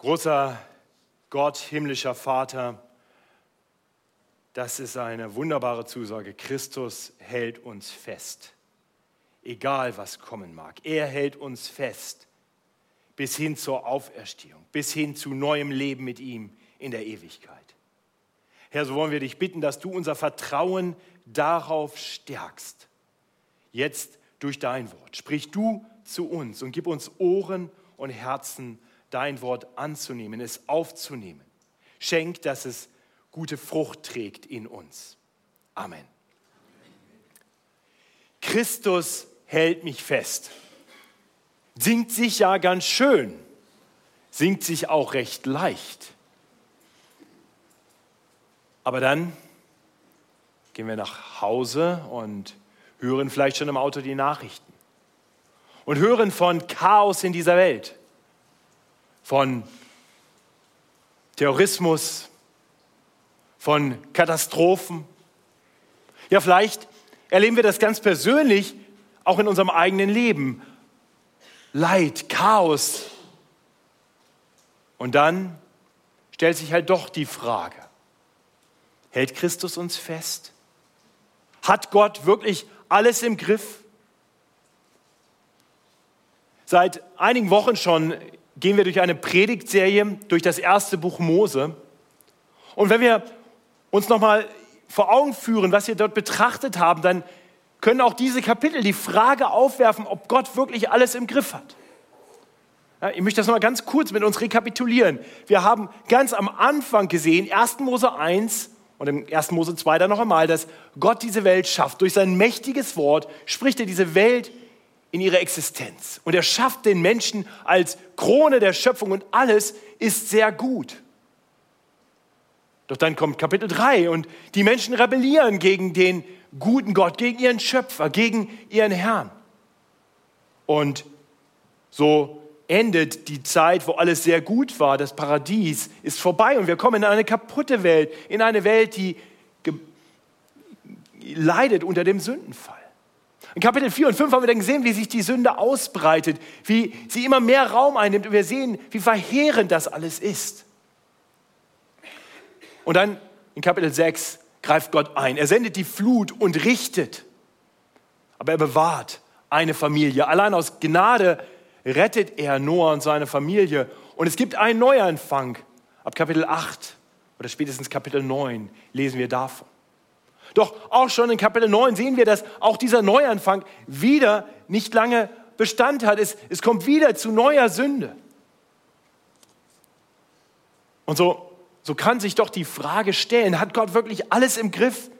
Großer Gott, himmlischer Vater, das ist eine wunderbare Zusage. Christus hält uns fest, egal was kommen mag. Er hält uns fest bis hin zur Auferstehung, bis hin zu neuem Leben mit ihm in der Ewigkeit. Herr, so wollen wir dich bitten, dass du unser Vertrauen darauf stärkst. Jetzt durch dein Wort. Sprich du zu uns und gib uns Ohren und Herzen dein Wort anzunehmen, es aufzunehmen. Schenk, dass es gute Frucht trägt in uns. Amen. Christus hält mich fest. Singt sich ja ganz schön, singt sich auch recht leicht. Aber dann gehen wir nach Hause und hören vielleicht schon im Auto die Nachrichten und hören von Chaos in dieser Welt von Terrorismus, von Katastrophen. Ja, vielleicht erleben wir das ganz persönlich auch in unserem eigenen Leben. Leid, Chaos. Und dann stellt sich halt doch die Frage, hält Christus uns fest? Hat Gott wirklich alles im Griff? Seit einigen Wochen schon gehen wir durch eine Predigtserie durch das erste Buch Mose. Und wenn wir uns nochmal vor Augen führen, was wir dort betrachtet haben, dann können auch diese Kapitel die Frage aufwerfen, ob Gott wirklich alles im Griff hat. Ja, ich möchte das nochmal ganz kurz mit uns rekapitulieren. Wir haben ganz am Anfang gesehen, 1. Mose 1 und im 1. Mose 2 dann noch einmal, dass Gott diese Welt schafft. Durch sein mächtiges Wort spricht er diese Welt in ihre Existenz. Und er schafft den Menschen als Krone der Schöpfung und alles ist sehr gut. Doch dann kommt Kapitel 3 und die Menschen rebellieren gegen den guten Gott, gegen ihren Schöpfer, gegen ihren Herrn. Und so endet die Zeit, wo alles sehr gut war. Das Paradies ist vorbei und wir kommen in eine kaputte Welt, in eine Welt, die leidet unter dem Sündenfall. In Kapitel 4 und 5 haben wir dann gesehen, wie sich die Sünde ausbreitet, wie sie immer mehr Raum einnimmt und wir sehen, wie verheerend das alles ist. Und dann in Kapitel 6 greift Gott ein. Er sendet die Flut und richtet, aber er bewahrt eine Familie. Allein aus Gnade rettet er Noah und seine Familie. Und es gibt einen Neuanfang. Ab Kapitel 8 oder spätestens Kapitel 9 lesen wir davon. Doch auch schon in Kapitel 9 sehen wir, dass auch dieser Neuanfang wieder nicht lange Bestand hat. Es, es kommt wieder zu neuer Sünde. Und so, so kann sich doch die Frage stellen, hat Gott wirklich alles im Griff?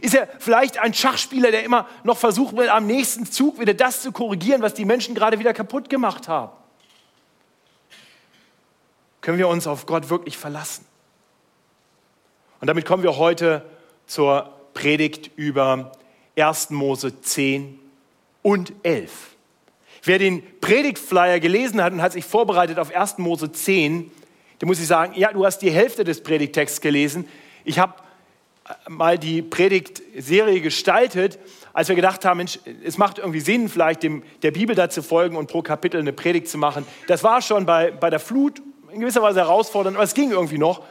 Ist er vielleicht ein Schachspieler, der immer noch versucht, mit am nächsten Zug wieder das zu korrigieren, was die Menschen gerade wieder kaputt gemacht haben? Können wir uns auf Gott wirklich verlassen? Und damit kommen wir heute zur Predigt über 1. Mose 10 und 11. Wer den Predigtflyer gelesen hat und hat sich vorbereitet auf 1. Mose 10, der muss ich sagen, ja, du hast die Hälfte des Predigttexts gelesen. Ich habe mal die Predigtserie gestaltet, als wir gedacht haben, Mensch, es macht irgendwie Sinn, vielleicht dem, der Bibel da zu folgen und pro Kapitel eine Predigt zu machen. Das war schon bei, bei der Flut in gewisser Weise herausfordernd, aber es ging irgendwie noch.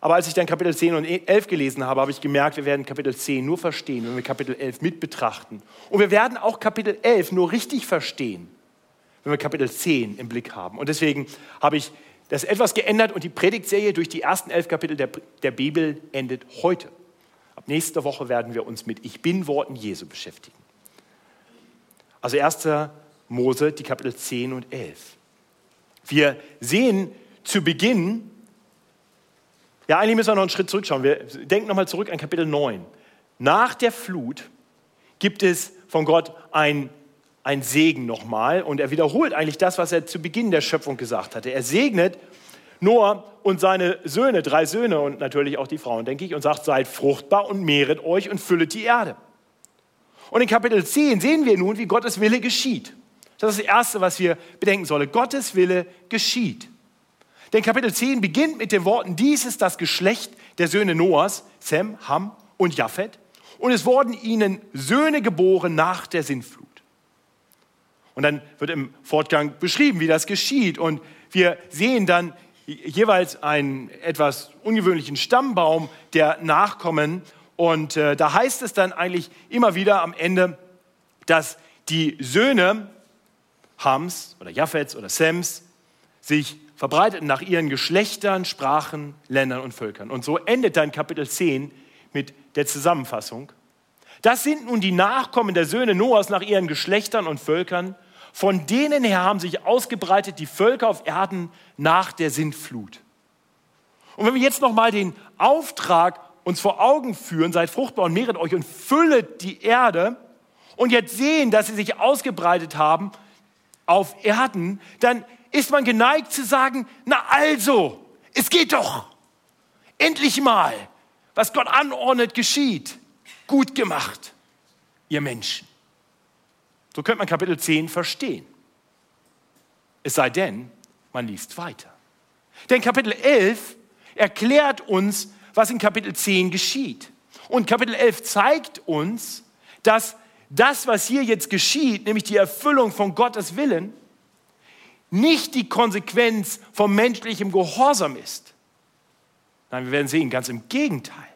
Aber als ich dann Kapitel 10 und 11 gelesen habe, habe ich gemerkt, wir werden Kapitel 10 nur verstehen, wenn wir Kapitel 11 mit betrachten. Und wir werden auch Kapitel 11 nur richtig verstehen, wenn wir Kapitel 10 im Blick haben. Und deswegen habe ich das etwas geändert und die Predigtserie durch die ersten elf Kapitel der, der Bibel endet heute. Ab nächster Woche werden wir uns mit Ich bin Worten Jesu beschäftigen. Also 1. Mose, die Kapitel 10 und 11. Wir sehen zu Beginn, ja, eigentlich müssen wir noch einen Schritt zurückschauen. Wir denken nochmal zurück an Kapitel 9. Nach der Flut gibt es von Gott ein, ein Segen nochmal und er wiederholt eigentlich das, was er zu Beginn der Schöpfung gesagt hatte. Er segnet Noah und seine Söhne, drei Söhne und natürlich auch die Frauen, denke ich, und sagt, seid fruchtbar und mehret euch und füllet die Erde. Und in Kapitel 10 sehen wir nun, wie Gottes Wille geschieht. Das ist das Erste, was wir bedenken sollen. Gottes Wille geschieht. Denn Kapitel 10 beginnt mit den Worten, dies ist das Geschlecht der Söhne Noahs, Sem, Ham und Japhet. Und es wurden ihnen Söhne geboren nach der Sintflut. Und dann wird im Fortgang beschrieben, wie das geschieht. Und wir sehen dann jeweils einen etwas ungewöhnlichen Stammbaum der Nachkommen. Und äh, da heißt es dann eigentlich immer wieder am Ende, dass die Söhne Hams oder Japhets oder Sems sich verbreiteten nach ihren Geschlechtern, Sprachen, Ländern und Völkern. Und so endet dann Kapitel 10 mit der Zusammenfassung. Das sind nun die Nachkommen der Söhne Noahs nach ihren Geschlechtern und Völkern. Von denen her haben sich ausgebreitet die Völker auf Erden nach der Sintflut. Und wenn wir jetzt nochmal den Auftrag uns vor Augen führen, seid fruchtbar und mehret euch und füllet die Erde und jetzt sehen, dass sie sich ausgebreitet haben auf Erden, dann ist man geneigt zu sagen, na also, es geht doch. Endlich mal, was Gott anordnet, geschieht. Gut gemacht, ihr Menschen. So könnte man Kapitel 10 verstehen. Es sei denn, man liest weiter. Denn Kapitel 11 erklärt uns, was in Kapitel 10 geschieht. Und Kapitel 11 zeigt uns, dass das, was hier jetzt geschieht, nämlich die Erfüllung von Gottes Willen, nicht die Konsequenz von menschlichem Gehorsam ist. Nein, wir werden sehen, ganz im Gegenteil.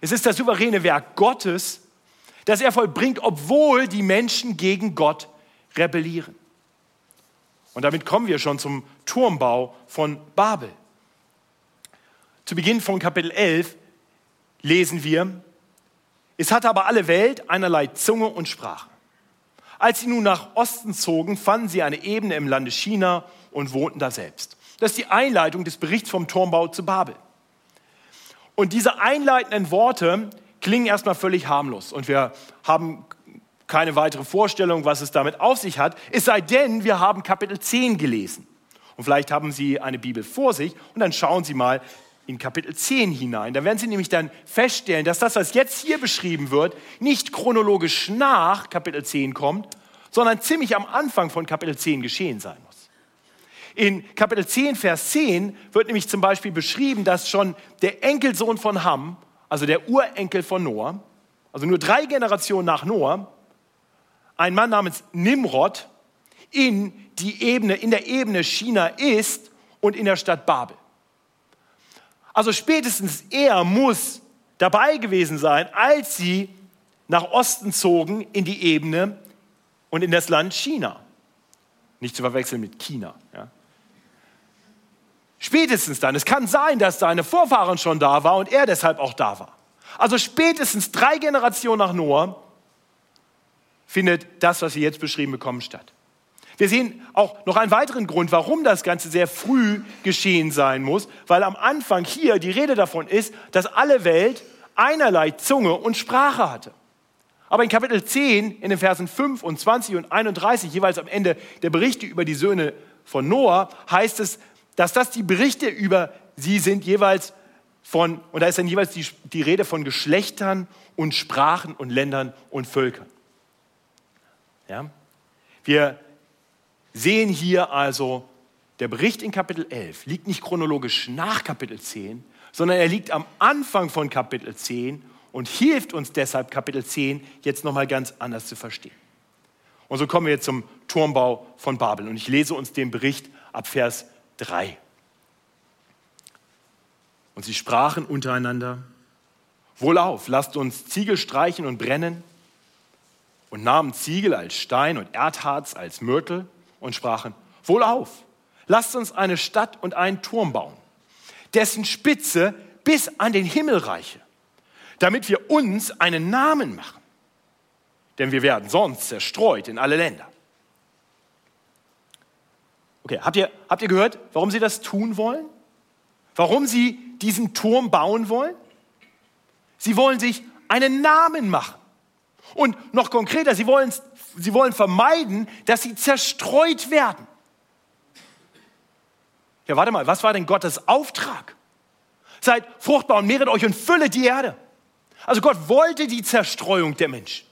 Es ist das souveräne Werk Gottes, das er vollbringt, obwohl die Menschen gegen Gott rebellieren. Und damit kommen wir schon zum Turmbau von Babel. Zu Beginn von Kapitel 11 lesen wir, es hatte aber alle Welt einerlei Zunge und Sprache. Als sie nun nach Osten zogen, fanden sie eine Ebene im Lande China und wohnten da selbst. Das ist die Einleitung des Berichts vom Turmbau zu Babel. Und diese einleitenden Worte klingen erstmal völlig harmlos und wir haben keine weitere Vorstellung, was es damit auf sich hat, es sei denn, wir haben Kapitel 10 gelesen. Und vielleicht haben Sie eine Bibel vor sich und dann schauen Sie mal in Kapitel 10 hinein. Da werden Sie nämlich dann feststellen, dass das, was jetzt hier beschrieben wird, nicht chronologisch nach Kapitel 10 kommt, sondern ziemlich am Anfang von Kapitel 10 geschehen sein muss. In Kapitel 10, Vers 10 wird nämlich zum Beispiel beschrieben, dass schon der Enkelsohn von Ham, also der Urenkel von Noah, also nur drei Generationen nach Noah, ein Mann namens Nimrod in die Ebene, in der Ebene China ist und in der Stadt Babel. Also spätestens er muss dabei gewesen sein, als sie nach Osten zogen in die Ebene und in das Land China. Nicht zu verwechseln mit China. Ja. Spätestens dann. Es kann sein, dass seine Vorfahren schon da waren und er deshalb auch da war. Also spätestens drei Generationen nach Noah findet das, was wir jetzt beschrieben bekommen, statt. Wir sehen auch noch einen weiteren Grund, warum das Ganze sehr früh geschehen sein muss, weil am Anfang hier die Rede davon ist, dass alle Welt einerlei Zunge und Sprache hatte. Aber in Kapitel 10, in den Versen 5 und 20 und 31, jeweils am Ende der Berichte über die Söhne von Noah, heißt es, dass das die Berichte über sie sind jeweils von, und da ist dann jeweils die, die Rede von Geschlechtern und Sprachen und Ländern und Völkern. Ja? Wir sehen hier also, der Bericht in Kapitel 11 liegt nicht chronologisch nach Kapitel 10, sondern er liegt am Anfang von Kapitel 10 und hilft uns deshalb, Kapitel 10 jetzt nochmal ganz anders zu verstehen. Und so kommen wir zum Turmbau von Babel. Und ich lese uns den Bericht ab Vers 3. Und sie sprachen untereinander, Wohlauf, lasst uns Ziegel streichen und brennen, und nahmen Ziegel als Stein und Erdharz als Mörtel und sprachen, Wohlauf, lasst uns eine Stadt und einen Turm bauen, dessen Spitze bis an den Himmel reiche, damit wir uns einen Namen machen. Denn wir werden sonst zerstreut in alle Länder. Okay, habt ihr, habt ihr gehört, warum sie das tun wollen? Warum sie diesen Turm bauen wollen? Sie wollen sich einen Namen machen. Und noch konkreter, sie wollen, sie wollen vermeiden, dass sie zerstreut werden. Ja, warte mal, was war denn Gottes Auftrag? Seid fruchtbar und mehret euch und füllet die Erde. Also Gott wollte die Zerstreuung der Menschen.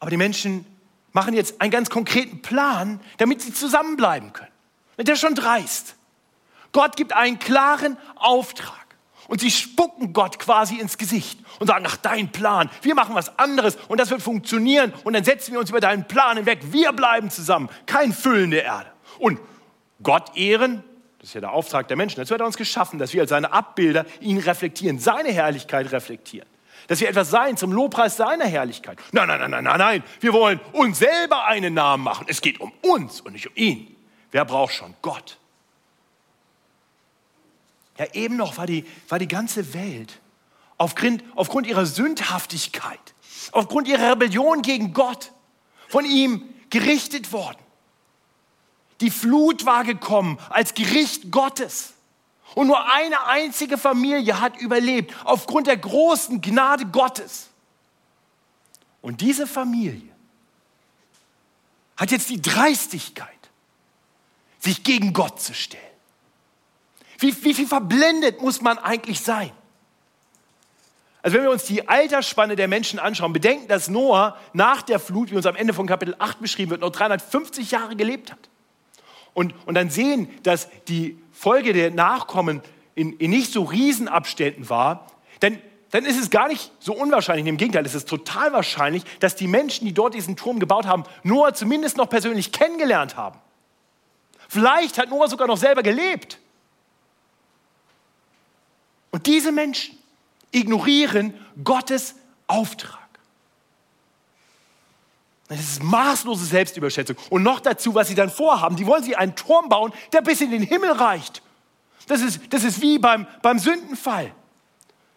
Aber die Menschen machen jetzt einen ganz konkreten Plan, damit sie zusammenbleiben können. Der ist schon dreist. Gott gibt einen klaren Auftrag. Und sie spucken Gott quasi ins Gesicht und sagen, ach, dein Plan, wir machen was anderes und das wird funktionieren und dann setzen wir uns über deinen Plan hinweg, wir bleiben zusammen, kein Füllen der Erde. Und Gott ehren, das ist ja der Auftrag der Menschen, dazu hat er uns geschaffen, dass wir als seine Abbilder ihn reflektieren, seine Herrlichkeit reflektieren. Dass wir etwas sein zum Lobpreis seiner Herrlichkeit. Nein, nein, nein, nein, nein, nein. Wir wollen uns selber einen Namen machen. Es geht um uns und nicht um ihn. Wer braucht schon Gott? Ja, eben noch war die, war die ganze Welt aufgrund, aufgrund ihrer Sündhaftigkeit, aufgrund ihrer Rebellion gegen Gott von ihm gerichtet worden. Die Flut war gekommen als Gericht Gottes. Und nur eine einzige Familie hat überlebt aufgrund der großen Gnade Gottes. Und diese Familie hat jetzt die Dreistigkeit, sich gegen Gott zu stellen. Wie, wie viel verblendet muss man eigentlich sein? Also wenn wir uns die Altersspanne der Menschen anschauen, bedenken, dass Noah nach der Flut, wie uns am Ende von Kapitel 8 beschrieben wird, noch 350 Jahre gelebt hat. Und, und dann sehen, dass die Folge der Nachkommen in, in nicht so Riesenabständen war, dann, dann ist es gar nicht so unwahrscheinlich, im Gegenteil, es ist total wahrscheinlich, dass die Menschen, die dort diesen Turm gebaut haben, Noah zumindest noch persönlich kennengelernt haben. Vielleicht hat Noah sogar noch selber gelebt. Und diese Menschen ignorieren Gottes Auftrag. Das ist maßlose Selbstüberschätzung. Und noch dazu, was sie dann vorhaben. Die wollen sie einen Turm bauen, der bis in den Himmel reicht. Das ist, das ist wie beim, beim Sündenfall.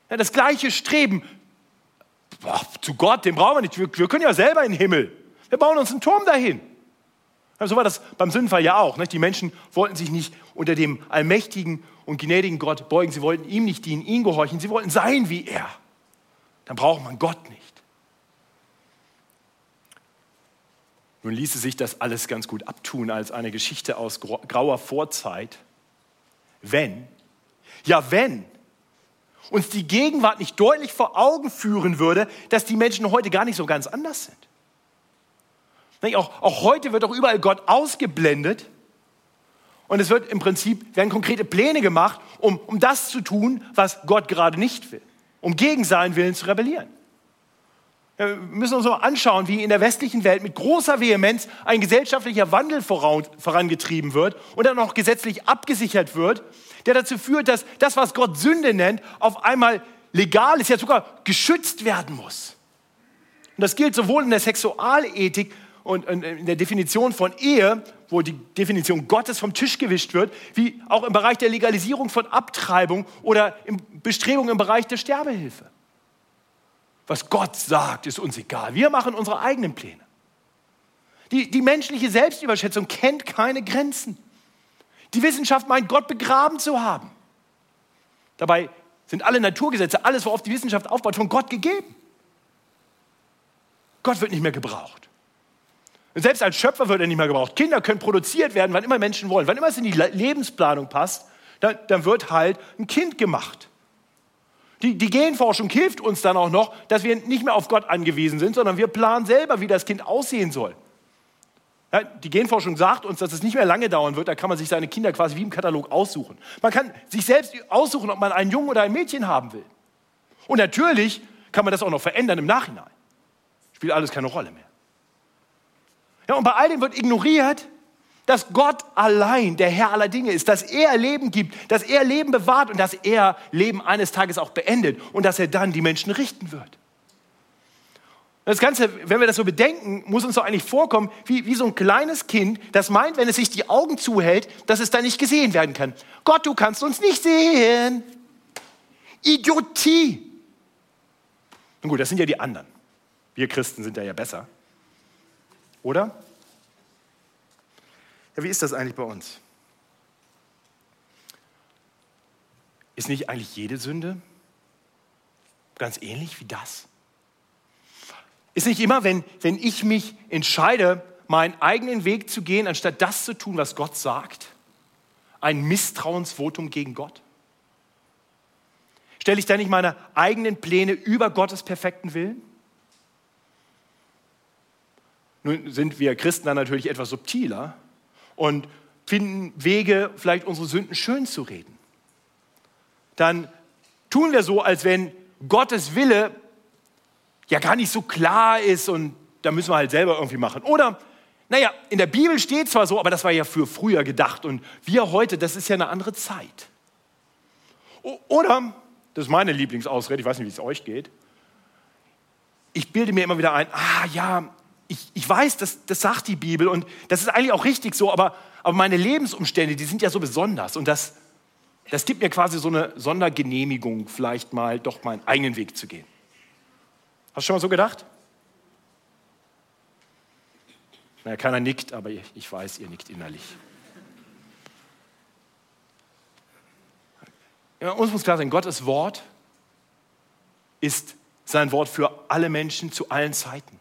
Ja, das gleiche Streben. Boah, zu Gott, den brauchen wir nicht. Wir, wir, können ja selber in den Himmel. Wir bauen uns einen Turm dahin. So war das beim Sündenfall ja auch. Die Menschen wollten sich nicht unter dem allmächtigen und gnädigen Gott beugen. Sie wollten ihm nicht dienen, ihm gehorchen. Sie wollten sein wie er. Dann braucht man Gott nicht. Nun ließe sich das alles ganz gut abtun als eine Geschichte aus grauer Vorzeit, wenn, ja wenn, uns die Gegenwart nicht deutlich vor Augen führen würde, dass die Menschen heute gar nicht so ganz anders sind. Auch, auch heute wird doch überall Gott ausgeblendet und es wird im Prinzip, werden konkrete Pläne gemacht, um, um das zu tun, was Gott gerade nicht will, um gegen seinen Willen zu rebellieren. Wir müssen uns mal anschauen, wie in der westlichen Welt mit großer Vehemenz ein gesellschaftlicher Wandel vorangetrieben wird und dann auch gesetzlich abgesichert wird, der dazu führt, dass das, was Gott Sünde nennt, auf einmal legal ist, ja sogar geschützt werden muss. Und das gilt sowohl in der Sexualethik und in der Definition von Ehe, wo die Definition Gottes vom Tisch gewischt wird, wie auch im Bereich der Legalisierung von Abtreibung oder in Bestrebungen im Bereich der Sterbehilfe. Was Gott sagt, ist uns egal. Wir machen unsere eigenen Pläne. Die, die menschliche Selbstüberschätzung kennt keine Grenzen. Die Wissenschaft meint, Gott begraben zu haben. Dabei sind alle Naturgesetze, alles, worauf die Wissenschaft aufbaut, von Gott gegeben. Gott wird nicht mehr gebraucht. Und selbst als Schöpfer wird er nicht mehr gebraucht. Kinder können produziert werden, wann immer Menschen wollen. Wann immer es in die Lebensplanung passt, dann, dann wird halt ein Kind gemacht. Die, die Genforschung hilft uns dann auch noch, dass wir nicht mehr auf Gott angewiesen sind, sondern wir planen selber, wie das Kind aussehen soll. Ja, die Genforschung sagt uns, dass es nicht mehr lange dauern wird, da kann man sich seine Kinder quasi wie im Katalog aussuchen. Man kann sich selbst aussuchen, ob man einen Jungen oder ein Mädchen haben will. Und natürlich kann man das auch noch verändern im Nachhinein. Spielt alles keine Rolle mehr. Und bei all dem wird ignoriert, dass Gott allein der Herr aller Dinge ist, dass er Leben gibt, dass er Leben bewahrt und dass er Leben eines Tages auch beendet und dass er dann die Menschen richten wird. Das Ganze, wenn wir das so bedenken, muss uns doch eigentlich vorkommen, wie, wie so ein kleines Kind, das meint, wenn es sich die Augen zuhält, dass es da nicht gesehen werden kann. Gott, du kannst uns nicht sehen. Idiotie. Nun gut, das sind ja die anderen. Wir Christen sind ja ja besser. Oder? Ja, wie ist das eigentlich bei uns? Ist nicht eigentlich jede Sünde ganz ähnlich wie das? Ist nicht immer, wenn, wenn ich mich entscheide, meinen eigenen Weg zu gehen, anstatt das zu tun, was Gott sagt, ein Misstrauensvotum gegen Gott? Stelle ich da nicht meine eigenen Pläne über Gottes perfekten Willen? Nun sind wir Christen dann natürlich etwas subtiler und finden Wege, vielleicht unsere Sünden schön zu reden. Dann tun wir so, als wenn Gottes Wille ja gar nicht so klar ist und da müssen wir halt selber irgendwie machen. Oder naja, in der Bibel steht zwar so, aber das war ja für früher gedacht und wir heute, das ist ja eine andere Zeit. Oder, das ist meine Lieblingsausrede, ich weiß nicht, wie es euch geht, ich bilde mir immer wieder ein, ah ja, ich, ich weiß, das, das sagt die Bibel und das ist eigentlich auch richtig so, aber, aber meine Lebensumstände, die sind ja so besonders und das, das gibt mir quasi so eine Sondergenehmigung, vielleicht mal doch meinen eigenen Weg zu gehen. Hast du schon mal so gedacht? Naja, keiner nickt, aber ich weiß, ihr nickt innerlich. Ja, uns muss klar sein, Gottes Wort ist sein Wort für alle Menschen zu allen Zeiten.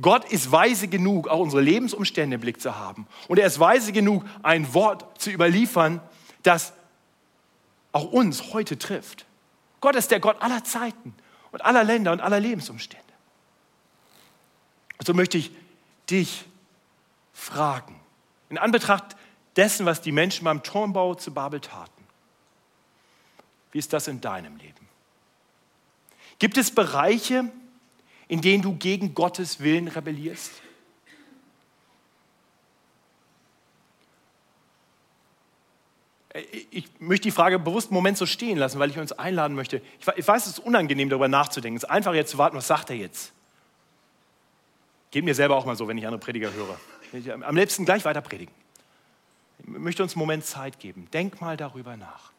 Gott ist weise genug, auch unsere Lebensumstände im Blick zu haben. Und er ist weise genug, ein Wort zu überliefern, das auch uns heute trifft. Gott ist der Gott aller Zeiten und aller Länder und aller Lebensumstände. So möchte ich dich fragen, in Anbetracht dessen, was die Menschen beim Turmbau zu Babel taten, wie ist das in deinem Leben? Gibt es Bereiche, in denen du gegen Gottes Willen rebellierst? Ich möchte die Frage bewusst einen Moment so stehen lassen, weil ich uns einladen möchte. Ich weiß, es ist unangenehm, darüber nachzudenken. Es ist einfach jetzt zu warten, was sagt er jetzt? Geht mir selber auch mal so, wenn ich andere Prediger höre. Am liebsten gleich weiter predigen. Ich möchte uns einen Moment Zeit geben. Denk mal darüber nach.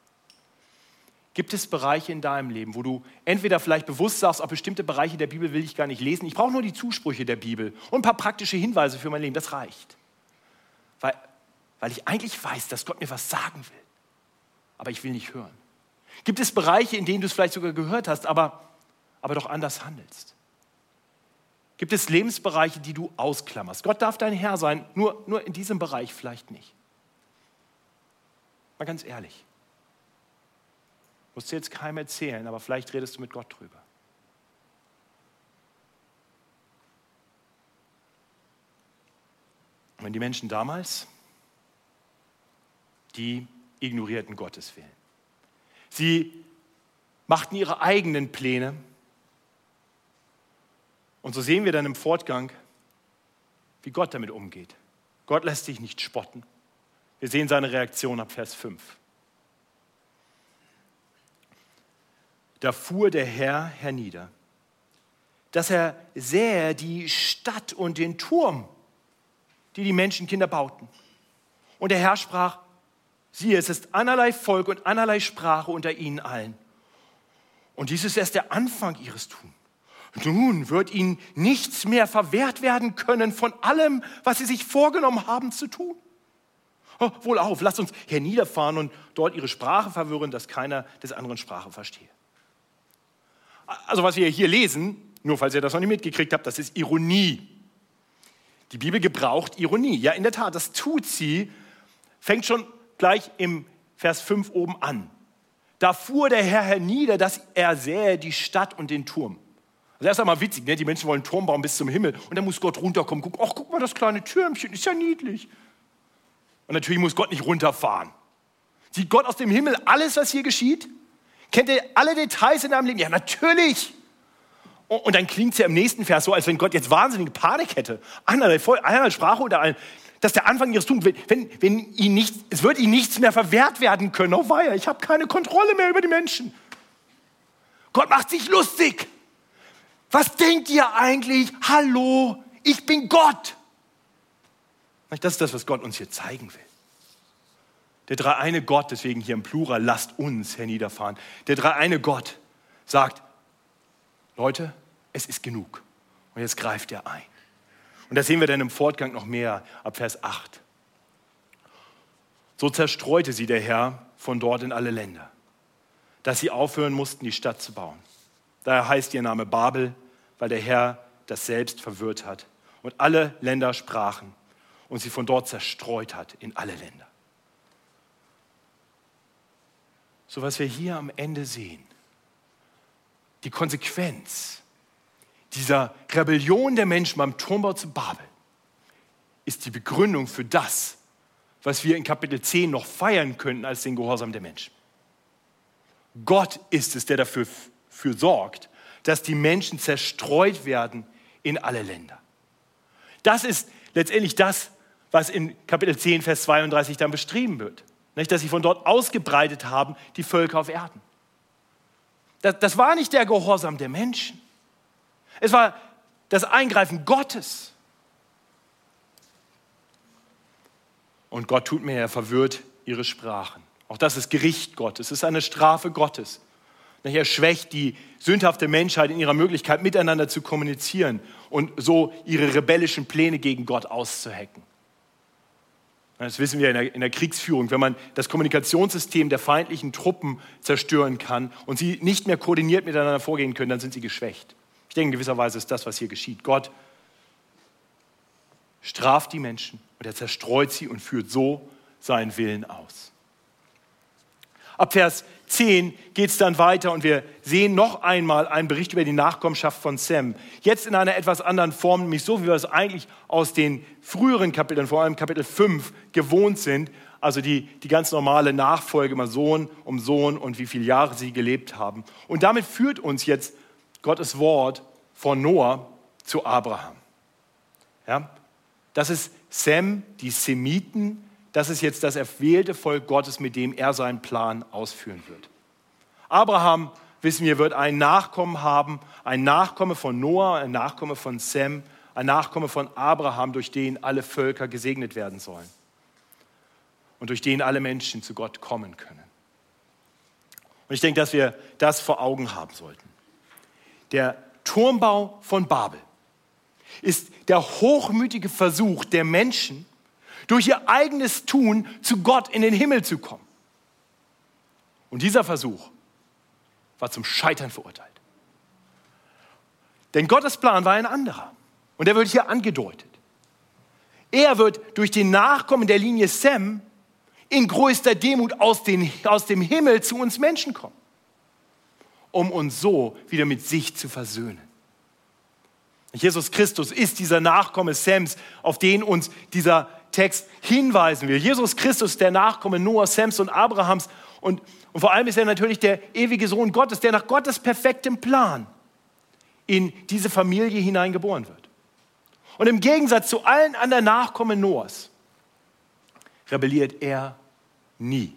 Gibt es Bereiche in deinem Leben, wo du entweder vielleicht bewusst sagst, auf bestimmte Bereiche der Bibel will ich gar nicht lesen, ich brauche nur die Zusprüche der Bibel und ein paar praktische Hinweise für mein Leben, das reicht. Weil, weil ich eigentlich weiß, dass Gott mir was sagen will, aber ich will nicht hören. Gibt es Bereiche, in denen du es vielleicht sogar gehört hast, aber, aber doch anders handelst? Gibt es Lebensbereiche, die du ausklammerst? Gott darf dein Herr sein, nur, nur in diesem Bereich vielleicht nicht. Mal ganz ehrlich. Musst du jetzt keinem erzählen, aber vielleicht redest du mit Gott drüber. Wenn die Menschen damals, die ignorierten Gottes Willen. Sie machten ihre eigenen Pläne und so sehen wir dann im Fortgang, wie Gott damit umgeht. Gott lässt sich nicht spotten. Wir sehen seine Reaktion ab Vers 5. Da fuhr der Herr hernieder, dass er sähe die Stadt und den Turm, die die Menschenkinder bauten. Und der Herr sprach, siehe, es ist einerlei Volk und einerlei Sprache unter ihnen allen. Und dies ist erst der Anfang ihres Tuns. Nun wird ihnen nichts mehr verwehrt werden können von allem, was sie sich vorgenommen haben zu tun. Oh, wohl auf, lasst uns herniederfahren und dort ihre Sprache verwirren, dass keiner des anderen Sprache verstehe. Also was wir hier lesen, nur falls ihr das noch nicht mitgekriegt habt, das ist Ironie. Die Bibel gebraucht Ironie. Ja, in der Tat, das tut sie. Fängt schon gleich im Vers 5 oben an. Da fuhr der Herr hernieder, dass er sähe die Stadt und den Turm. Also erst einmal witzig, ne? die Menschen wollen einen Turm bauen bis zum Himmel und dann muss Gott runterkommen. Guck, ach, guck mal, das kleine Türmchen, ist ja niedlich. Und natürlich muss Gott nicht runterfahren. Sieht Gott aus dem Himmel alles, was hier geschieht? Kennt er alle Details in deinem Leben? Ja, natürlich. Und dann klingt es ja im nächsten Vers so, als wenn Gott jetzt wahnsinnige Panik hätte. Einerlei, einerlei Sprache oder allen. Dass der Anfang ihres Tuns, wenn, wenn ihn nicht, es wird ihnen nichts mehr verwehrt werden können. Oh weia, ich habe keine Kontrolle mehr über die Menschen. Gott macht sich lustig. Was denkt ihr eigentlich? Hallo, ich bin Gott. Das ist das, was Gott uns hier zeigen will. Der dreieine Gott, deswegen hier im Plural, lasst uns herniederfahren. Der dreieine Gott sagt, Leute, es ist genug. Und jetzt greift er ein. Und das sehen wir dann im Fortgang noch mehr ab Vers 8. So zerstreute sie der Herr von dort in alle Länder, dass sie aufhören mussten, die Stadt zu bauen. Daher heißt ihr Name Babel, weil der Herr das selbst verwirrt hat und alle Länder sprachen und sie von dort zerstreut hat in alle Länder. So was wir hier am Ende sehen, die Konsequenz dieser Rebellion der Menschen beim Turmbau zu Babel, ist die Begründung für das, was wir in Kapitel 10 noch feiern könnten als den Gehorsam der Menschen. Gott ist es, der dafür für sorgt, dass die Menschen zerstreut werden in alle Länder. Das ist letztendlich das, was in Kapitel 10, Vers 32 dann beschrieben wird. Nicht, dass sie von dort ausgebreitet haben, die Völker auf Erden. Das, das war nicht der Gehorsam der Menschen. Es war das Eingreifen Gottes. Und Gott tut mir, er verwirrt ihre Sprachen. Auch das ist Gericht Gottes, es ist eine Strafe Gottes. Er schwächt die sündhafte Menschheit in ihrer Möglichkeit, miteinander zu kommunizieren und so ihre rebellischen Pläne gegen Gott auszuhacken. Das wissen wir in der, in der, Kriegsführung. Wenn man das Kommunikationssystem der feindlichen Truppen zerstören kann und sie nicht mehr koordiniert miteinander vorgehen können, dann sind sie geschwächt. Ich denke, in gewisser Weise ist das, was hier geschieht. Gott straft die Menschen und er zerstreut sie und führt so seinen Willen aus. Ab Vers 10 geht es dann weiter und wir sehen noch einmal einen Bericht über die Nachkommenschaft von Sem. Jetzt in einer etwas anderen Form, nämlich so, wie wir es eigentlich aus den früheren Kapiteln, vor allem Kapitel 5, gewohnt sind. Also die, die ganz normale Nachfolge, immer Sohn um Sohn und wie viele Jahre sie gelebt haben. Und damit führt uns jetzt Gottes Wort von Noah zu Abraham. Ja? Das ist Sem, die Semiten, das ist jetzt das erwählte Volk Gottes, mit dem er seinen Plan ausführen wird. Abraham, wissen wir, wird einen Nachkommen haben, ein Nachkomme von Noah, ein Nachkomme von Sem, ein Nachkomme von Abraham, durch den alle Völker gesegnet werden sollen und durch den alle Menschen zu Gott kommen können. Und ich denke, dass wir das vor Augen haben sollten. Der Turmbau von Babel ist der hochmütige Versuch der Menschen, durch ihr eigenes Tun zu Gott in den Himmel zu kommen. Und dieser Versuch war zum Scheitern verurteilt. Denn Gottes Plan war ein anderer. Und er wird hier angedeutet. Er wird durch den Nachkommen der Linie Sem in größter Demut aus, den, aus dem Himmel zu uns Menschen kommen, um uns so wieder mit sich zu versöhnen. Jesus Christus ist dieser Nachkomme Sems, auf den uns dieser Text hinweisen will. Jesus Christus, der Nachkomme Noah, Sams und Abrahams. Und, und vor allem ist er natürlich der ewige Sohn Gottes, der nach Gottes perfektem Plan in diese Familie hineingeboren wird. Und im Gegensatz zu allen anderen Nachkommen Noahs rebelliert er nie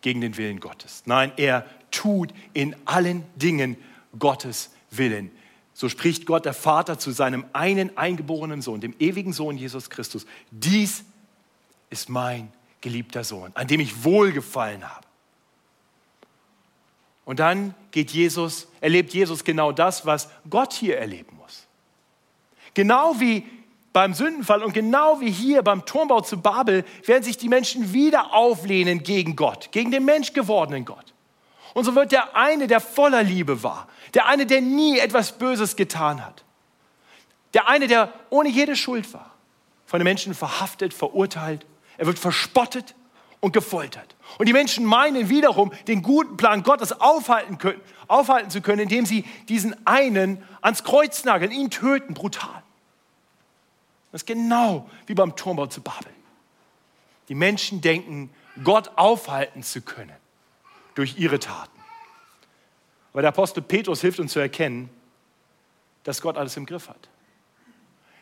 gegen den Willen Gottes. Nein, er tut in allen Dingen Gottes Willen. So spricht Gott der Vater zu seinem einen eingeborenen Sohn, dem ewigen Sohn Jesus Christus. Dies ist mein geliebter Sohn, an dem ich wohlgefallen habe. Und dann geht Jesus, erlebt Jesus genau das, was Gott hier erleben muss. Genau wie beim Sündenfall und genau wie hier beim Turmbau zu Babel werden sich die Menschen wieder auflehnen gegen Gott, gegen den menschgewordenen Gott. Und so wird der eine, der voller Liebe war, der eine, der nie etwas Böses getan hat. Der eine, der ohne jede Schuld war. Von den Menschen verhaftet, verurteilt. Er wird verspottet und gefoltert. Und die Menschen meinen wiederum, den guten Plan Gottes aufhalten, können, aufhalten zu können, indem sie diesen einen ans Kreuz nageln, ihn töten, brutal. Das ist genau wie beim Turmbau zu Babel. Die Menschen denken, Gott aufhalten zu können durch ihre Taten. Aber der Apostel Petrus hilft uns zu erkennen, dass Gott alles im Griff hat.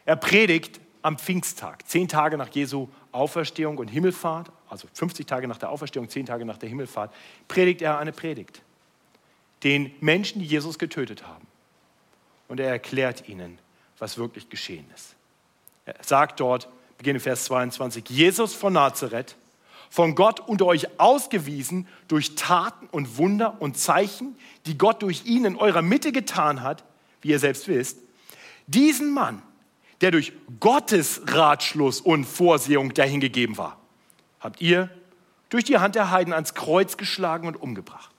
Er predigt am Pfingsttag, zehn Tage nach Jesu Auferstehung und Himmelfahrt, also 50 Tage nach der Auferstehung, zehn Tage nach der Himmelfahrt, predigt er eine Predigt den Menschen, die Jesus getötet haben. Und er erklärt ihnen, was wirklich geschehen ist. Er sagt dort, beginne Vers 22, Jesus von Nazareth, von Gott unter euch ausgewiesen durch Taten und Wunder und Zeichen, die Gott durch ihn in eurer Mitte getan hat, wie ihr selbst wisst, diesen Mann, der durch Gottes Ratschluss und Vorsehung dahingegeben war, habt ihr durch die Hand der Heiden ans Kreuz geschlagen und umgebracht.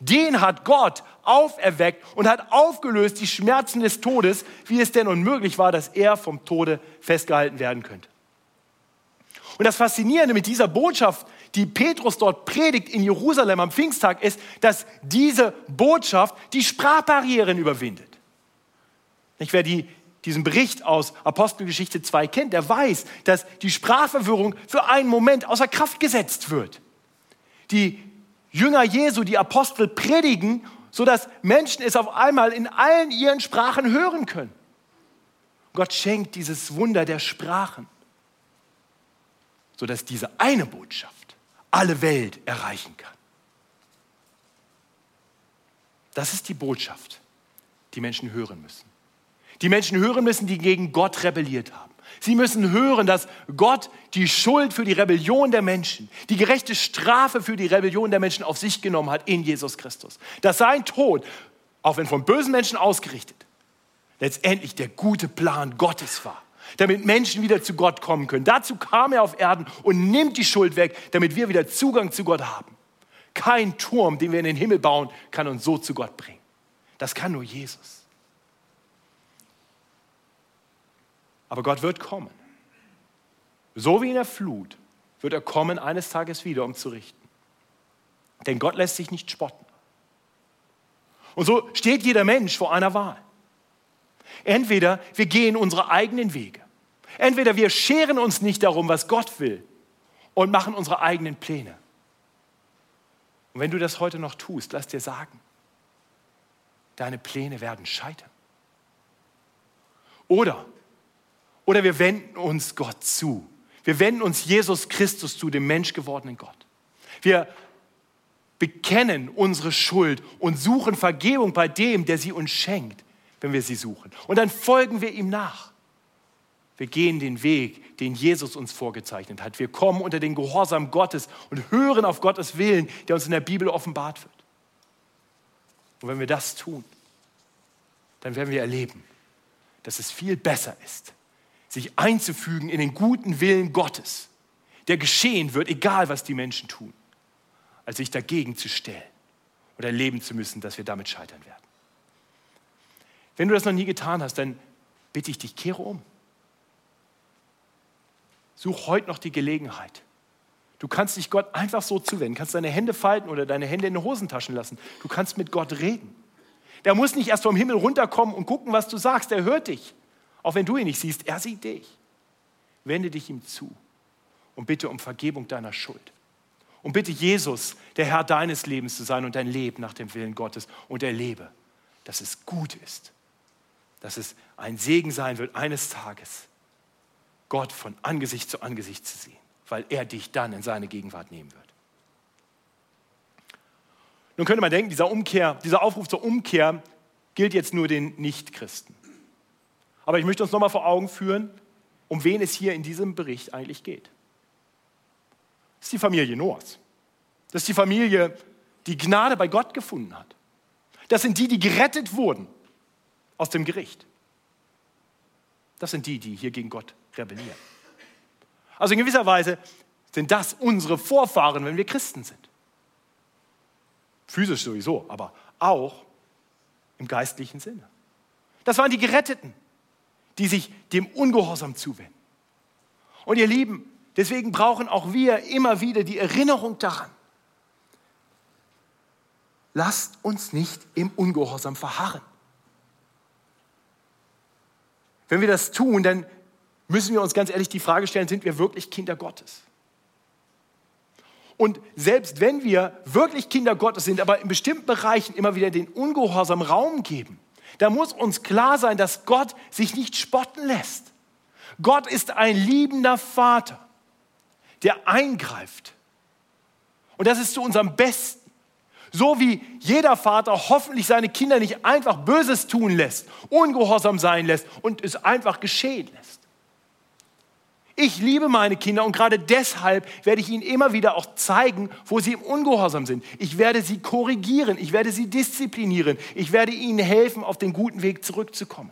Den hat Gott auferweckt und hat aufgelöst die Schmerzen des Todes, wie es denn unmöglich war, dass er vom Tode festgehalten werden könnte. Und das Faszinierende mit dieser Botschaft, die Petrus dort predigt in Jerusalem am Pfingsttag, ist, dass diese Botschaft die Sprachbarrieren überwindet. Nicht, wer die, diesen Bericht aus Apostelgeschichte 2 kennt, der weiß, dass die Sprachverwirrung für einen Moment außer Kraft gesetzt wird. Die Jünger Jesu, die Apostel predigen, sodass Menschen es auf einmal in allen ihren Sprachen hören können. Gott schenkt dieses Wunder der Sprachen, sodass diese eine Botschaft alle Welt erreichen kann. Das ist die Botschaft, die Menschen hören müssen. Die Menschen hören müssen, die gegen Gott rebelliert haben. Sie müssen hören, dass Gott die Schuld für die Rebellion der Menschen, die gerechte Strafe für die Rebellion der Menschen auf sich genommen hat in Jesus Christus. Dass sein Tod, auch wenn von bösen Menschen ausgerichtet, letztendlich der gute Plan Gottes war, damit Menschen wieder zu Gott kommen können. Dazu kam er auf Erden und nimmt die Schuld weg, damit wir wieder Zugang zu Gott haben. Kein Turm, den wir in den Himmel bauen, kann uns so zu Gott bringen. Das kann nur Jesus. Aber Gott wird kommen. So wie in der Flut wird er kommen eines Tages wieder, um zu richten. Denn Gott lässt sich nicht spotten. Und so steht jeder Mensch vor einer Wahl. Entweder wir gehen unsere eigenen Wege. Entweder wir scheren uns nicht darum, was Gott will und machen unsere eigenen Pläne. Und wenn du das heute noch tust, lass dir sagen, deine Pläne werden scheitern. Oder, oder wir wenden uns Gott zu. Wir wenden uns Jesus Christus zu, dem menschgewordenen Gott. Wir bekennen unsere Schuld und suchen Vergebung bei dem, der sie uns schenkt, wenn wir sie suchen. Und dann folgen wir ihm nach. Wir gehen den Weg, den Jesus uns vorgezeichnet hat. Wir kommen unter den Gehorsam Gottes und hören auf Gottes Willen, der uns in der Bibel offenbart wird. Und wenn wir das tun, dann werden wir erleben, dass es viel besser ist, sich einzufügen in den guten Willen Gottes, der geschehen wird, egal was die Menschen tun, als sich dagegen zu stellen und erleben zu müssen, dass wir damit scheitern werden. Wenn du das noch nie getan hast, dann bitte ich dich, kehre um. Such heute noch die Gelegenheit. Du kannst dich Gott einfach so zuwenden, kannst deine Hände falten oder deine Hände in den Hosentaschen lassen. Du kannst mit Gott reden. Der muss nicht erst vom Himmel runterkommen und gucken, was du sagst. Er hört dich. Auch wenn du ihn nicht siehst, er sieht dich. Wende dich ihm zu und bitte um Vergebung deiner Schuld. Und bitte Jesus, der Herr deines Lebens zu sein und dein Leben nach dem Willen Gottes und erlebe, dass es gut ist, dass es ein Segen sein wird eines Tages, Gott von Angesicht zu Angesicht zu sehen, weil er dich dann in seine Gegenwart nehmen wird. Nun könnte man denken, dieser, Umkehr, dieser Aufruf zur Umkehr gilt jetzt nur den Nichtchristen. Aber ich möchte uns nochmal vor Augen führen, um wen es hier in diesem Bericht eigentlich geht. Das ist die Familie Noahs. Das ist die Familie, die Gnade bei Gott gefunden hat. Das sind die, die gerettet wurden aus dem Gericht. Das sind die, die hier gegen Gott rebellieren. Also in gewisser Weise sind das unsere Vorfahren, wenn wir Christen sind. Physisch sowieso, aber auch im geistlichen Sinne. Das waren die Geretteten, die sich dem Ungehorsam zuwenden. Und ihr Lieben, deswegen brauchen auch wir immer wieder die Erinnerung daran. Lasst uns nicht im Ungehorsam verharren. Wenn wir das tun, dann müssen wir uns ganz ehrlich die Frage stellen, sind wir wirklich Kinder Gottes? Und selbst wenn wir wirklich Kinder Gottes sind, aber in bestimmten Bereichen immer wieder den Ungehorsam Raum geben, da muss uns klar sein, dass Gott sich nicht spotten lässt. Gott ist ein liebender Vater, der eingreift. Und das ist zu unserem Besten. So wie jeder Vater hoffentlich seine Kinder nicht einfach Böses tun lässt, ungehorsam sein lässt und es einfach geschehen lässt. Ich liebe meine Kinder und gerade deshalb werde ich ihnen immer wieder auch zeigen, wo sie im Ungehorsam sind. Ich werde sie korrigieren, ich werde sie disziplinieren, ich werde ihnen helfen, auf den guten Weg zurückzukommen,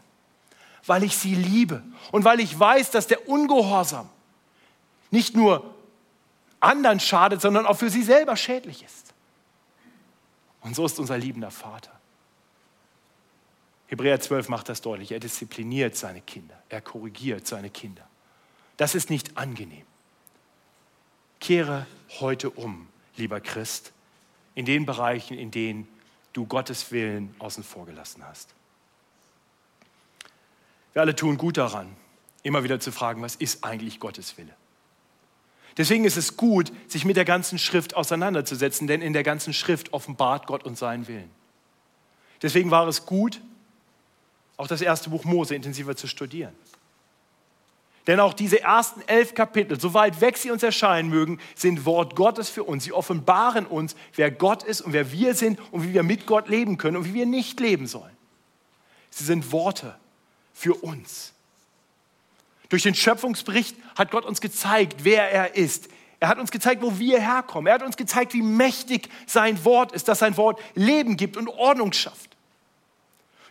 weil ich sie liebe und weil ich weiß, dass der Ungehorsam nicht nur anderen schadet, sondern auch für sie selber schädlich ist. Und so ist unser liebender Vater. Hebräer 12 macht das deutlich. Er diszipliniert seine Kinder, er korrigiert seine Kinder. Das ist nicht angenehm. Kehre heute um, lieber Christ, in den Bereichen, in denen du Gottes Willen außen vor gelassen hast. Wir alle tun gut daran, immer wieder zu fragen, was ist eigentlich Gottes Wille? Deswegen ist es gut, sich mit der ganzen Schrift auseinanderzusetzen, denn in der ganzen Schrift offenbart Gott uns seinen Willen. Deswegen war es gut, auch das erste Buch Mose intensiver zu studieren. Denn auch diese ersten elf Kapitel, so weit weg sie uns erscheinen mögen, sind Wort Gottes für uns. Sie offenbaren uns, wer Gott ist und wer wir sind und wie wir mit Gott leben können und wie wir nicht leben sollen. Sie sind Worte für uns. Durch den Schöpfungsbericht hat Gott uns gezeigt, wer er ist. Er hat uns gezeigt, wo wir herkommen. Er hat uns gezeigt, wie mächtig sein Wort ist, dass sein Wort Leben gibt und Ordnung schafft.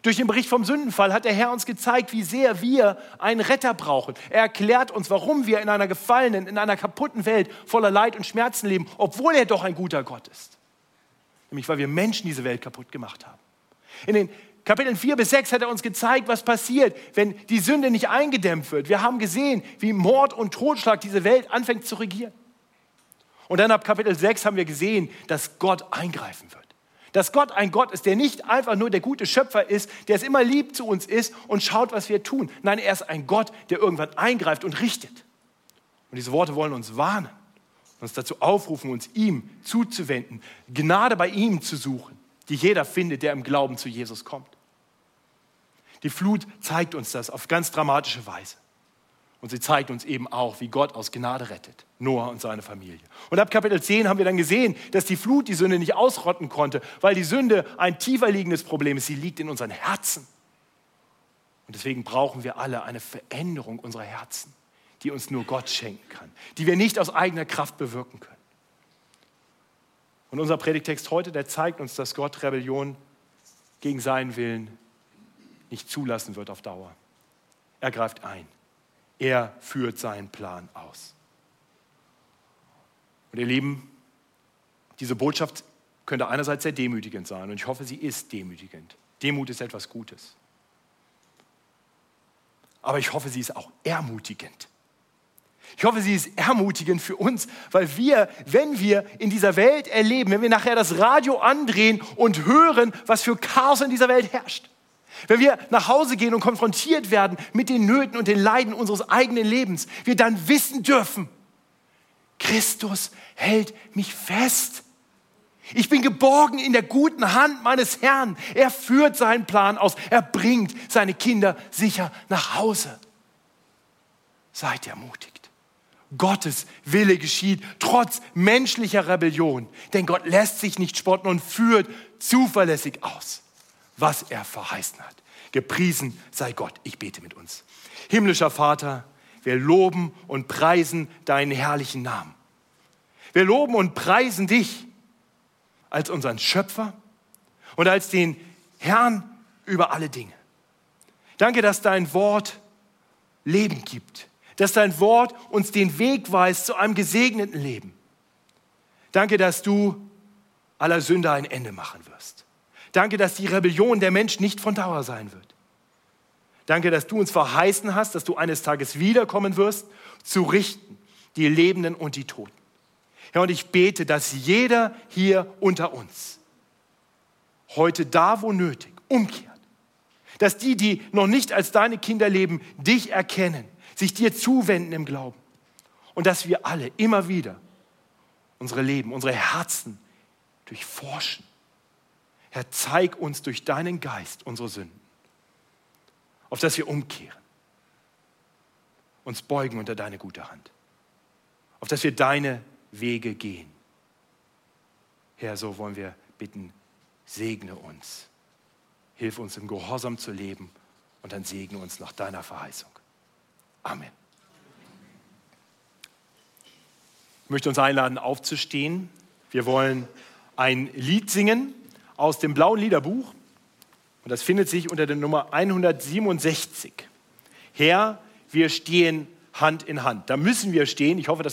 Durch den Bericht vom Sündenfall hat der Herr uns gezeigt, wie sehr wir einen Retter brauchen. Er erklärt uns, warum wir in einer gefallenen, in einer kaputten Welt voller Leid und Schmerzen leben, obwohl er doch ein guter Gott ist. Nämlich weil wir Menschen diese Welt kaputt gemacht haben. In den Kapiteln 4 bis 6 hat er uns gezeigt, was passiert, wenn die Sünde nicht eingedämmt wird. Wir haben gesehen, wie Mord und Totschlag diese Welt anfängt zu regieren. Und dann ab Kapitel 6 haben wir gesehen, dass Gott eingreifen wird. Dass Gott ein Gott ist, der nicht einfach nur der gute Schöpfer ist, der es immer lieb zu uns ist und schaut, was wir tun. Nein, er ist ein Gott, der irgendwann eingreift und richtet. Und diese Worte wollen uns warnen, uns dazu aufrufen, uns ihm zuzuwenden, Gnade bei ihm zu suchen, die jeder findet, der im Glauben zu Jesus kommt. Die Flut zeigt uns das auf ganz dramatische Weise. Und sie zeigt uns eben auch, wie Gott aus Gnade rettet. Noah und seine Familie. Und ab Kapitel 10 haben wir dann gesehen, dass die Flut die Sünde nicht ausrotten konnte, weil die Sünde ein tiefer liegendes Problem ist. Sie liegt in unseren Herzen. Und deswegen brauchen wir alle eine Veränderung unserer Herzen, die uns nur Gott schenken kann, die wir nicht aus eigener Kraft bewirken können. Und unser Predigtext heute, der zeigt uns, dass Gott Rebellion gegen seinen Willen nicht zulassen wird auf Dauer. Er greift ein. Er führt seinen Plan aus. Und ihr Lieben, diese Botschaft könnte einerseits sehr demütigend sein und ich hoffe, sie ist demütigend. Demut ist etwas Gutes. Aber ich hoffe, sie ist auch ermutigend. Ich hoffe, sie ist ermutigend für uns, weil wir, wenn wir in dieser Welt erleben, wenn wir nachher das Radio andrehen und hören, was für Chaos in dieser Welt herrscht, wenn wir nach Hause gehen und konfrontiert werden mit den Nöten und den Leiden unseres eigenen Lebens, wir dann wissen dürfen, Christus hält mich fest. Ich bin geborgen in der guten Hand meines Herrn. Er führt seinen Plan aus. Er bringt seine Kinder sicher nach Hause. Seid ermutigt. Gottes Wille geschieht trotz menschlicher Rebellion. Denn Gott lässt sich nicht spotten und führt zuverlässig aus was er verheißen hat. Gepriesen sei Gott. Ich bete mit uns. Himmlischer Vater, wir loben und preisen deinen herrlichen Namen. Wir loben und preisen dich als unseren Schöpfer und als den Herrn über alle Dinge. Danke, dass dein Wort Leben gibt, dass dein Wort uns den Weg weist zu einem gesegneten Leben. Danke, dass du aller Sünder ein Ende machen wirst. Danke, dass die Rebellion der Mensch nicht von Dauer sein wird. Danke, dass du uns verheißen hast, dass du eines Tages wiederkommen wirst, zu richten, die Lebenden und die Toten. Herr, und ich bete, dass jeder hier unter uns heute da, wo nötig, umkehrt. Dass die, die noch nicht als deine Kinder leben, dich erkennen, sich dir zuwenden im Glauben. Und dass wir alle immer wieder unsere Leben, unsere Herzen durchforschen Herr, zeig uns durch deinen Geist unsere Sünden, auf dass wir umkehren, uns beugen unter deine gute Hand, auf dass wir deine Wege gehen. Herr, so wollen wir bitten, segne uns, hilf uns im Gehorsam zu leben und dann segne uns nach deiner Verheißung. Amen. Ich möchte uns einladen, aufzustehen. Wir wollen ein Lied singen aus dem blauen Liederbuch. Und das findet sich unter der Nummer 167. Herr, wir stehen Hand in Hand. Da müssen wir stehen. Ich hoffe, dass